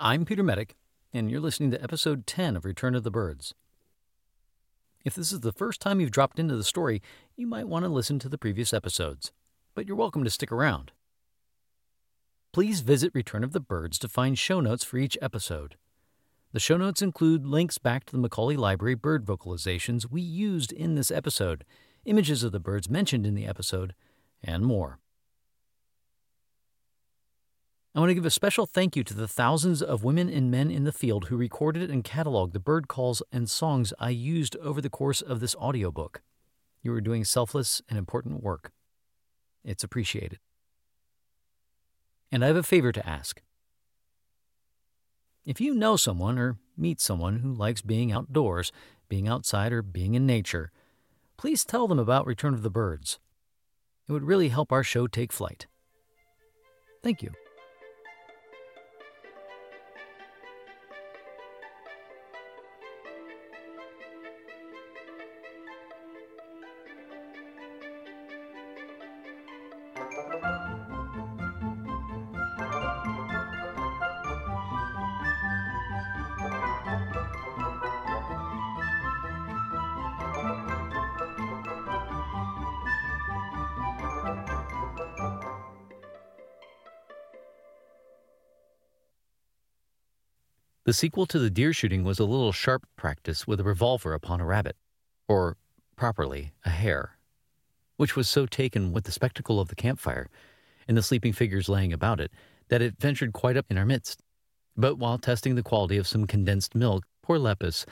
I'm Peter Medic, and you're listening to episode 10 of Return of the Birds. If this is the first time you've dropped into the story, you might want to listen to the previous episodes, but you're welcome to stick around. Please visit Return of the Birds to find show notes for each episode. The show notes include links back to the Macaulay Library bird vocalizations we used in this episode, images of the birds mentioned in the episode, and more. I want to give a special thank you to the thousands of women and men in the field who recorded and cataloged the bird calls and songs I used over the course of this audiobook. You are doing selfless and important work. It's appreciated. And I have a favor to ask. If you know someone or meet someone who likes being outdoors, being outside, or being in nature, please tell them about Return of the Birds. It would really help our show take flight. Thank you. The sequel to the deer shooting was a little sharp practice with a revolver upon a rabbit, or, properly, a hare, which was so taken with the spectacle of the campfire and the sleeping figures laying about it that it ventured quite up in our midst. But while testing the quality of some condensed milk, poor Lepus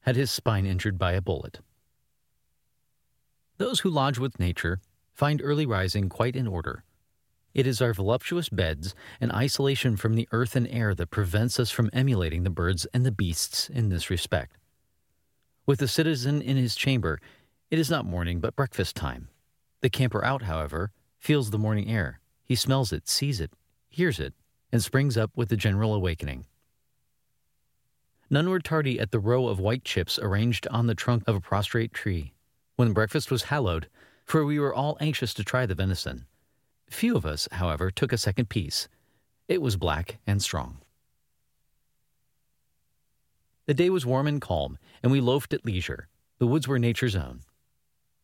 had his spine injured by a bullet. Those who lodge with nature find early rising quite in order it is our voluptuous beds and isolation from the earth and air that prevents us from emulating the birds and the beasts in this respect. With the citizen in his chamber, it is not morning but breakfast time. The camper out, however, feels the morning air. He smells it, sees it, hears it, and springs up with the general awakening. None were tardy at the row of white chips arranged on the trunk of a prostrate tree, when breakfast was hallowed, for we were all anxious to try the venison. Few of us, however, took a second piece. It was black and strong. The day was warm and calm, and we loafed at leisure. The woods were nature's own.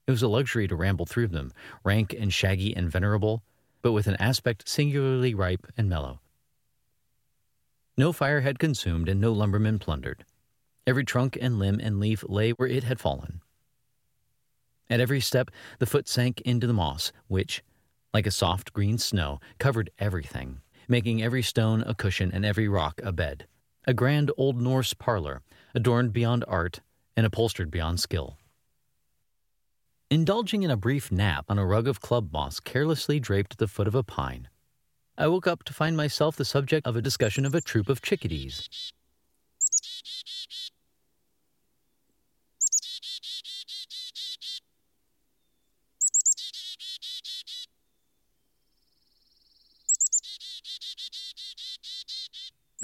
It was a luxury to ramble through them, rank and shaggy and venerable, but with an aspect singularly ripe and mellow. No fire had consumed and no lumberman plundered. Every trunk and limb and leaf lay where it had fallen. At every step, the foot sank into the moss, which, like a soft green snow, covered everything, making every stone a cushion and every rock a bed. A grand old Norse parlor, adorned beyond art and upholstered beyond skill. Indulging in a brief nap on a rug of club moss carelessly draped at the foot of a pine, I woke up to find myself the subject of a discussion of a troop of chickadees.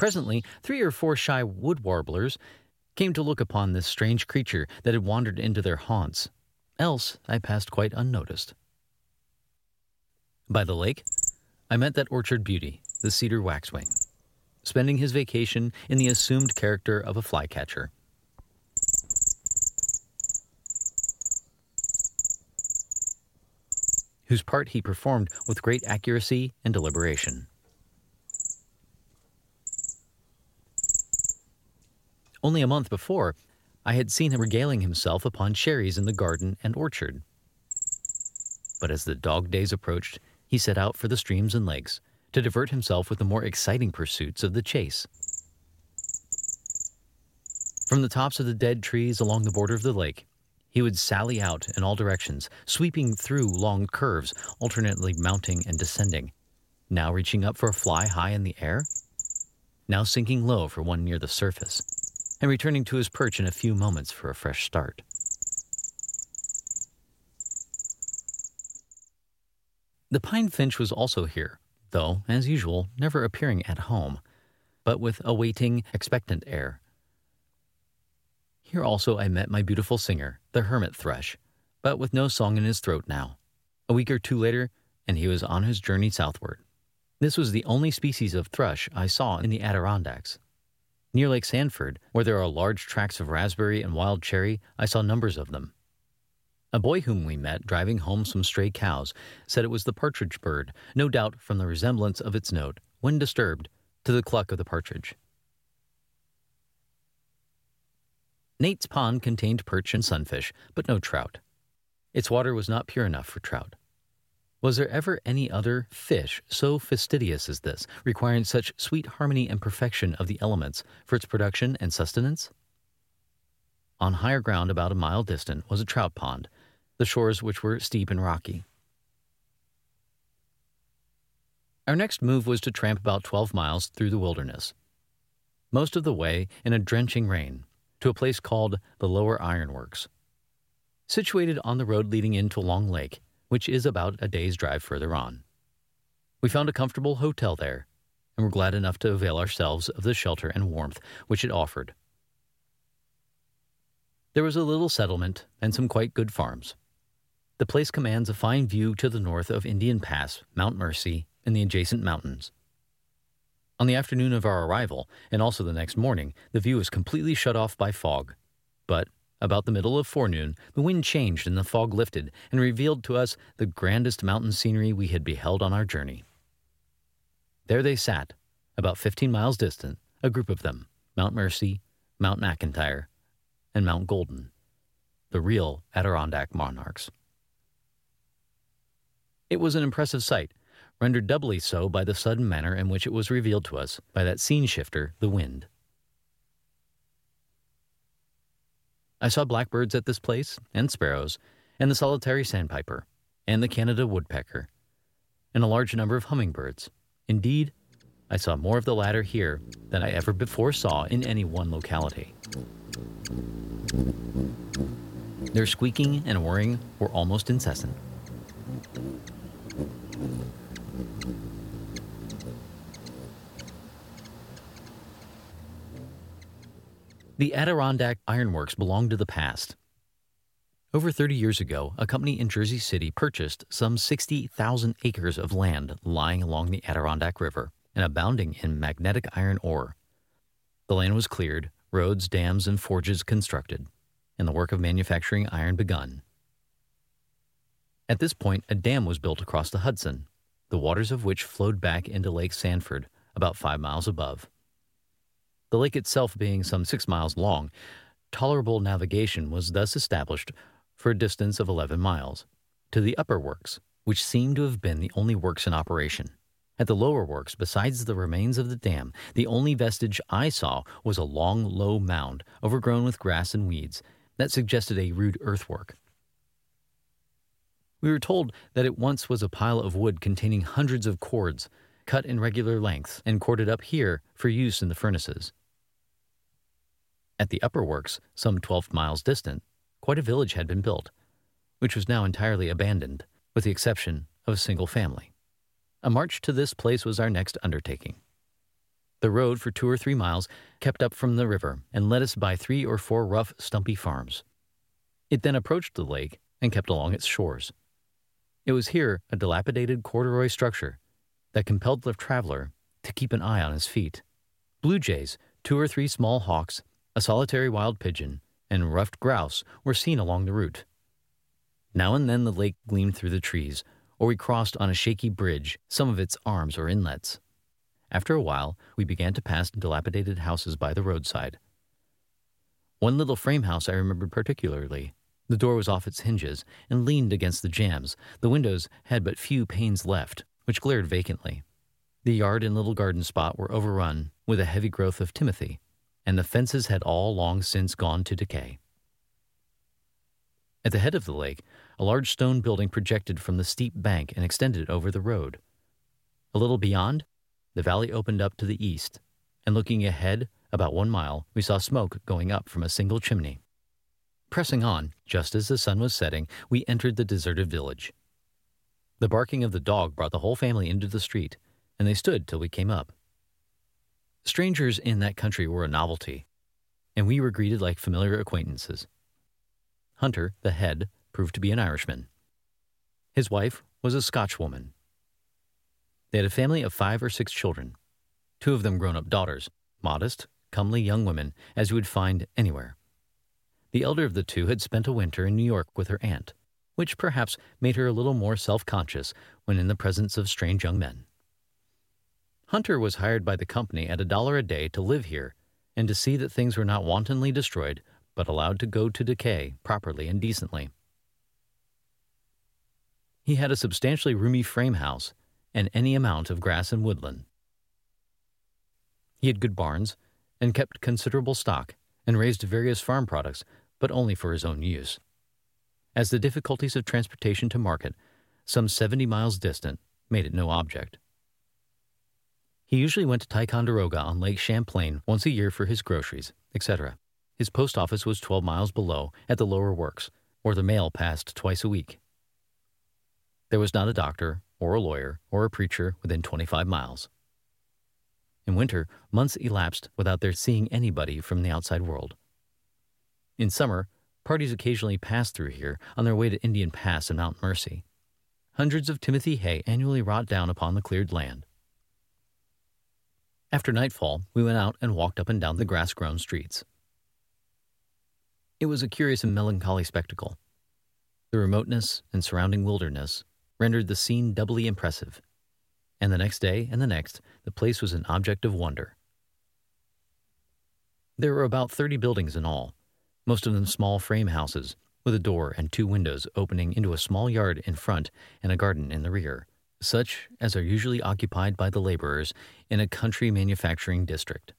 Presently, three or four shy wood warblers came to look upon this strange creature that had wandered into their haunts. Else, I passed quite unnoticed. By the lake, I met that orchard beauty, the cedar waxwing, spending his vacation in the assumed character of a flycatcher. whose part he performed with great accuracy and deliberation. Only a month before, I had seen him regaling himself upon cherries in the garden and orchard. But as the dog days approached, he set out for the streams and lakes to divert himself with the more exciting pursuits of the chase. From the tops of the dead trees along the border of the lake, he would sally out in all directions, sweeping through long curves, alternately mounting and descending, now reaching up for a fly high in the air, now sinking low for one near the surface and returning to his perch in a few moments for a fresh start. The pine finch was also here, though, as usual, never appearing at home, but with a waiting, expectant air. Here also I met my beautiful singer, the hermit thrush, but with no song in his throat now. A week or two later, and he was on his journey southward. This was the only species of thrush I saw in the Adirondacks. Near Lake Sanford, where there are large tracts of raspberry and wild cherry, I saw numbers of them. A boy whom we met driving home some stray cows said it was the partridge bird, no doubt from the resemblance of its note, when disturbed, to the cluck of the partridge. Nate's pond contained perch and sunfish, but no trout. Its water was not pure enough for trout. Was there ever any other fish so fastidious as this, requiring such sweet harmony and perfection of the elements for its production and sustenance? On higher ground about a mile distant was a trout pond, the shores which were steep and rocky. Our next move was to tramp about 12 miles through the wilderness. Most of the way in a drenching rain, to a place called the Lower Ironworks. Situated on the road leading into long lake, which is about a day's drive further on. We found a comfortable hotel there, and were glad enough to avail ourselves of the shelter and warmth which it offered. There was a little settlement and some quite good farms. The place commands a fine view to the north of Indian Pass, Mount Marcy, and the adjacent mountains. On the afternoon of our arrival, and also the next morning, the view was completely shut off by fog. But about the middle of forenoon, the wind changed and the fog lifted and revealed to us the grandest mountain scenery we had beheld on our journey. There they sat, about fifteen miles distant, a group of them Mount Marcy, Mount McIntyre, and Mount Colden, the real Adirondack monarchs. It was an impressive sight, rendered doubly so by the sudden manner in which it was revealed to us by that scene shifter, the wind. I saw blackbirds at this place, and sparrows, and the solitary sandpiper, and the Canada woodpecker, and a large number of hummingbirds. Indeed, I saw more of the latter here than I ever before saw in any one locality. Their squeaking and whirring were almost incessant. The Adirondack Ironworks belonged to the past. Over 30 years ago, a company in Jersey City purchased some 60,000 acres of land lying along the Adirondack River and abounding in magnetic iron ore. The land was cleared, roads, dams, and forges constructed, and the work of manufacturing iron begun. At this point, a dam was built across the Hudson, the waters of which flowed back into Lake Sanford, about five miles above. The lake itself being some six miles long, tolerable navigation was thus established for a distance of 11 miles to the upper works, which seem to have been the only works in operation. At the lower works, besides the remains of the dam, the only vestige I saw was a long, low mound overgrown with grass and weeds that suggested a rude earthwork. We were told that it once was a pile of wood containing hundreds of cords, cut in regular lengths and corded up here for use in the furnaces. At the upper works, some 12 miles distant, quite a village had been built, which was now entirely abandoned, with the exception of a single family. A march to this place was our next undertaking. The road for two or three miles kept up from the river and led us by three or four rough, stumpy farms. It then approached the lake and kept along its shores. It was here a dilapidated corduroy structure that compelled the traveler to keep an eye on his feet. Blue jays, two or three small hawks, a solitary wild pigeon, and ruffed grouse were seen along the route. Now and then the lake gleamed through the trees, or we crossed on a shaky bridge some of its arms or inlets. After a while, we began to pass dilapidated houses by the roadside. One little frame house I remembered particularly. The door was off its hinges and leaned against the jambs. The windows had but few panes left, which glared vacantly. The yard and little garden spot were overrun with a heavy growth of timothy, and the fences had all long since gone to decay. At the head of the lake, a large stone building projected from the steep bank and extended over the road. A little beyond, the valley opened up to the east, and looking ahead about one mile, we saw smoke going up from a single chimney. Pressing on, just as the sun was setting, we entered the deserted village. The barking of the dog brought the whole family into the street, and they stood till we came up. Strangers in that country were a novelty, and we were greeted like familiar acquaintances. Hunter, the head, proved to be an Irishman. His wife was a Scotchwoman. They had a family of five or six children, two of them grown up daughters, modest, comely young women, as you would find anywhere. The elder of the two had spent a winter in New York with her aunt, which perhaps made her a little more self conscious when in the presence of strange young men. Hunter was hired by the company at a dollar a day to live here and to see that things were not wantonly destroyed, but allowed to go to decay properly and decently. He had a substantially roomy frame house and any amount of grass and woodland. He had good barns and kept considerable stock and raised various farm products, but only for his own use. As the difficulties of transportation to market, some 70 miles distant, made it no object. He usually went to Ticonderoga on Lake Champlain once a year for his groceries, etc. His post office was 12 miles below at the lower works, or the mail passed twice a week. There was not a doctor, or a lawyer, or a preacher within 25 miles. In winter, months elapsed without their seeing anybody from the outside world. In summer, parties occasionally passed through here on their way to Indian Pass and Mount Marcy. Hundreds of Timothy hay annually rot down upon the cleared land. After nightfall, we went out and walked up and down the grass grown streets. It was a curious and melancholy spectacle. The remoteness and surrounding wilderness rendered the scene doubly impressive, and the next day and the next, the place was an object of wonder. There were about 30 buildings in all, most of them small frame houses, with a door and two windows opening into a small yard in front and a garden in the rear such as are usually occupied by the laborers in a country manufacturing district.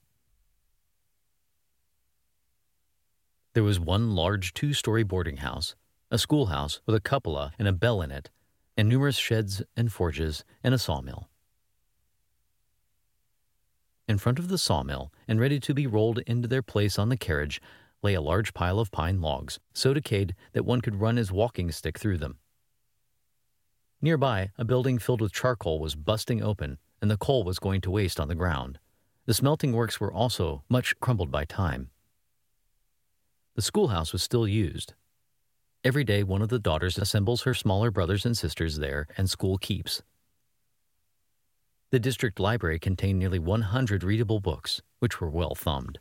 There was one large two story boarding house, a schoolhouse with a cupola and a bell in it, and numerous sheds and forges and a sawmill. In front of the sawmill, and ready to be rolled into their place on the carriage, lay a large pile of pine logs, so decayed that one could run his walking stick through them. Nearby, a building filled with charcoal was busting open, and the coal was going to waste on the ground. The smelting works were also much crumbled by time. The schoolhouse was still used. Every day, one of the daughters assembles her smaller brothers and sisters there, and school keeps. The district library contained nearly 100 readable books, which were well thumbed.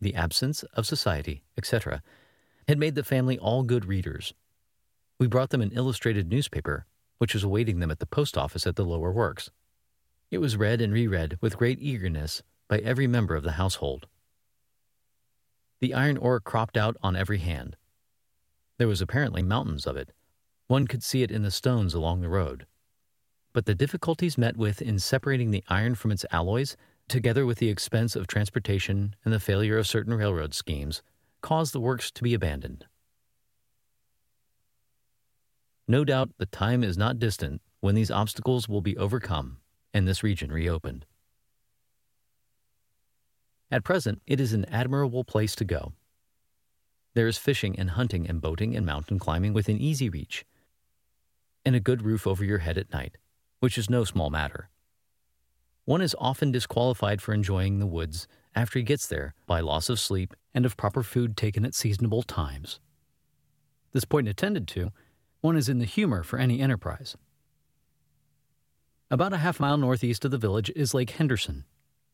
The absence of society, etc., had made the family all good readers. We brought them an illustrated newspaper which was awaiting them at the post office at the lower works. It was read and reread with great eagerness by every member of the household. The iron ore cropped out on every hand. There was apparently mountains of it. One could see it in the stones along the road. But the difficulties met with in separating the iron from its alloys, together with the expense of transportation and the failure of certain railroad schemes, caused the works to be abandoned. No doubt the time is not distant when these obstacles will be overcome and this region reopened. At present, it is an admirable place to go. There is fishing and hunting and boating and mountain climbing within easy reach, and a good roof over your head at night, which is no small matter. One is often disqualified for enjoying the woods after he gets there by loss of sleep and of proper food taken at seasonable times. This point attended to, one is in the humor for any enterprise. About a half mile northeast of the village is Lake Henderson,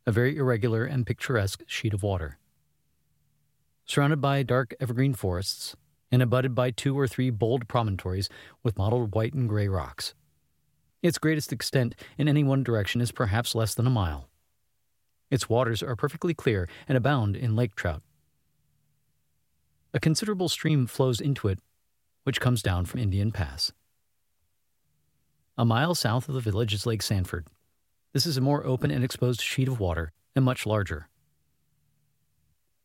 a very irregular and picturesque sheet of water. Surrounded by dark evergreen forests and abutted by two or three bold promontories with mottled white and gray rocks. Its greatest extent in any one direction is perhaps less than a mile. Its waters are perfectly clear and abound in lake trout. A considerable stream flows into it which comes down from Indian Pass. A mile south of the village is Lake Sanford. This is a more open and exposed sheet of water and much larger.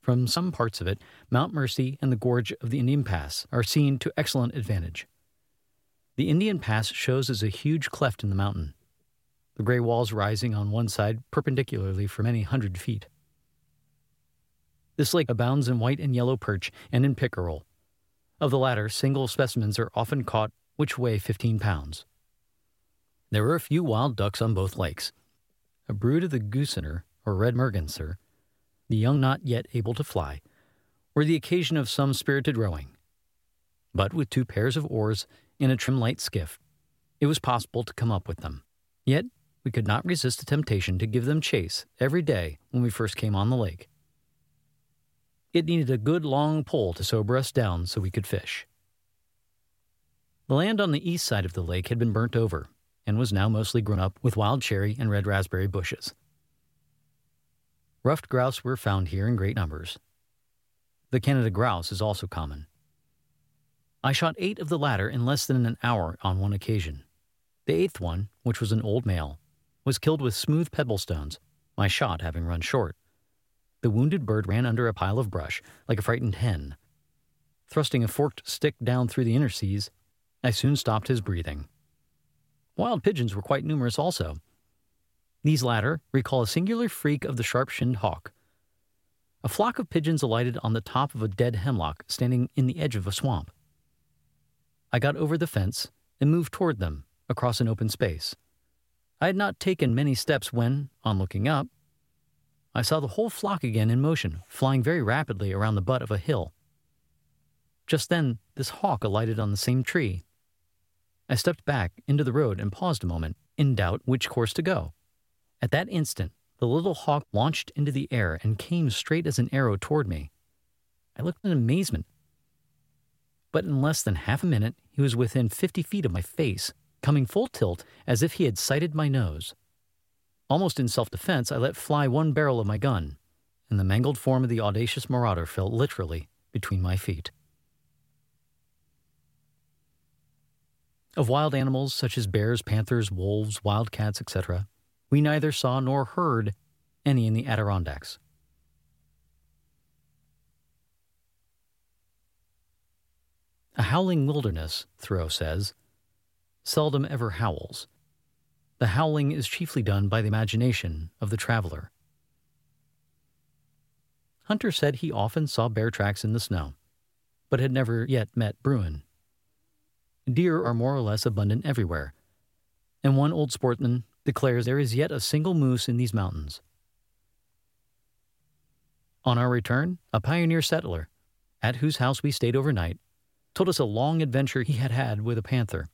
From some parts of it, Mount Marcy and the gorge of the Indian Pass are seen to excellent advantage. The Indian Pass shows as a huge cleft in the mountain, the gray walls rising on one side perpendicularly for many hundred feet. This lake abounds in white and yellow perch and in pickerel, of the latter, single specimens are often caught which weigh 15 pounds. There were a few wild ducks on both lakes. A brood of the goosander, or red merganser, the young not yet able to fly, were the occasion of some spirited rowing. But with two pairs of oars in a trim light skiff, it was possible to come up with them. Yet we could not resist the temptation to give them chase every day when we first came on the lake. It needed a good long pole to sober us down so we could fish. The land on the east side of the lake had been burnt over and was now mostly grown up with wild cherry and red raspberry bushes. Ruffed grouse were found here in great numbers. The Canada grouse is also common. I shot eight of the latter in less than an hour on one occasion. The eighth one, which was an old male, was killed with smooth pebble stones, my shot having run short. The wounded bird ran under a pile of brush like a frightened hen. Thrusting a forked stick down through the interstices, I soon stopped his breathing. Wild pigeons were quite numerous also. These latter recall a singular freak of the sharp shinned hawk. A flock of pigeons alighted on the top of a dead hemlock standing in the edge of a swamp. I got over the fence and moved toward them across an open space. I had not taken many steps when, on looking up, I saw the whole flock again in motion, flying very rapidly around the butt of a hill. Just then, this hawk alighted on the same tree. I stepped back into the road and paused a moment, in doubt which course to go. At that instant, the little hawk launched into the air and came straight as an arrow toward me. I looked in amazement. But in less than half a minute, he was within fifty feet of my face, coming full tilt as if he had sighted my nose. Almost in self defense, I let fly one barrel of my gun, and the mangled form of the audacious marauder fell literally between my feet. Of wild animals such as bears, panthers, wolves, wildcats, etc., we neither saw nor heard any in the Adirondacks. A howling wilderness, Thoreau says, seldom ever howls the howling is chiefly done by the imagination of the traveler. Hunter said he often saw bear tracks in the snow, but had never yet met bruin. Deer are more or less abundant everywhere, and one old sportsman declares there is yet a single moose in these mountains. On our return, a pioneer settler, at whose house we stayed overnight, told us a long adventure he had had with a panther.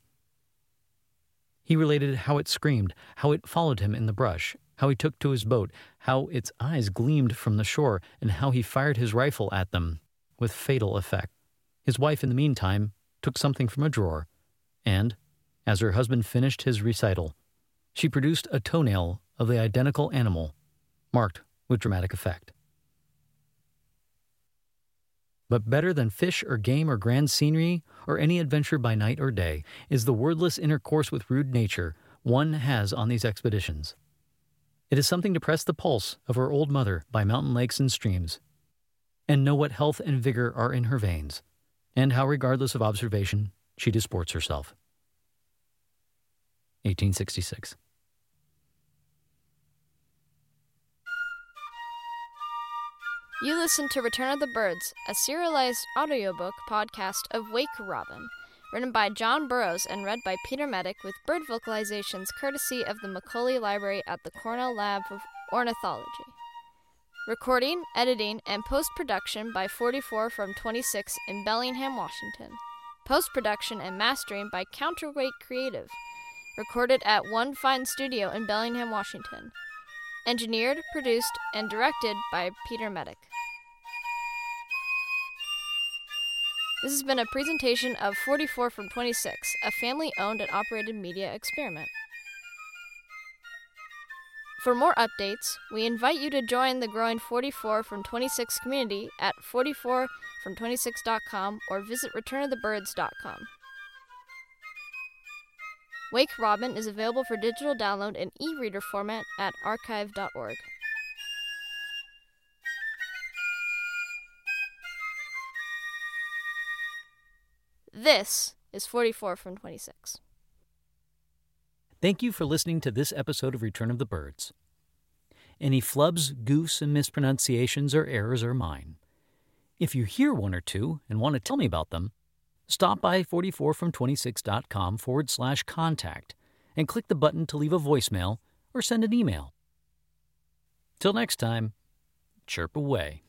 He related how it screamed, how it followed him in the brush, how he took to his boat, how its eyes gleamed from the shore, and how he fired his rifle at them with fatal effect. His wife, in the meantime, took something from a drawer, and, as her husband finished his recital, she produced a toenail of the identical animal, marked with dramatic effect. But better than fish or game or grand scenery or any adventure by night or day is the wordless intercourse with rude nature one has on these expeditions. It is something to press the pulse of our old mother by mountain lakes and streams, and know what health and vigor are in her veins, and how, regardless of observation, she disports herself. 1866. You listen to Return of the Birds, a serialized audiobook podcast of Wake Robin, written by John Burroughs and read by Peter Medic with bird vocalizations courtesy of the Macaulay Library at the Cornell Lab of Ornithology. Recording, editing, and post production by 44 from 26 in Bellingham, Washington. Post production and mastering by Counterweight Creative. Recorded at One Fine Studio in Bellingham, Washington. Engineered, produced, and directed by Peter Medic. This has been a presentation of 44 from 26, a family owned and operated media experiment. For more updates, we invite you to join the growing 44 from 26 community at 44from26.com or visit returnofthebirds.com. Wake Robin is available for digital download in e reader format at archive.org. This is 44 from 26. Thank you for listening to this episode of Return of the Birds. Any flubs, goofs, and mispronunciations or errors are mine. If you hear one or two and want to tell me about them, stop by 44from26.com forward slash contact and click the button to leave a voicemail or send an email. Till next time, chirp away.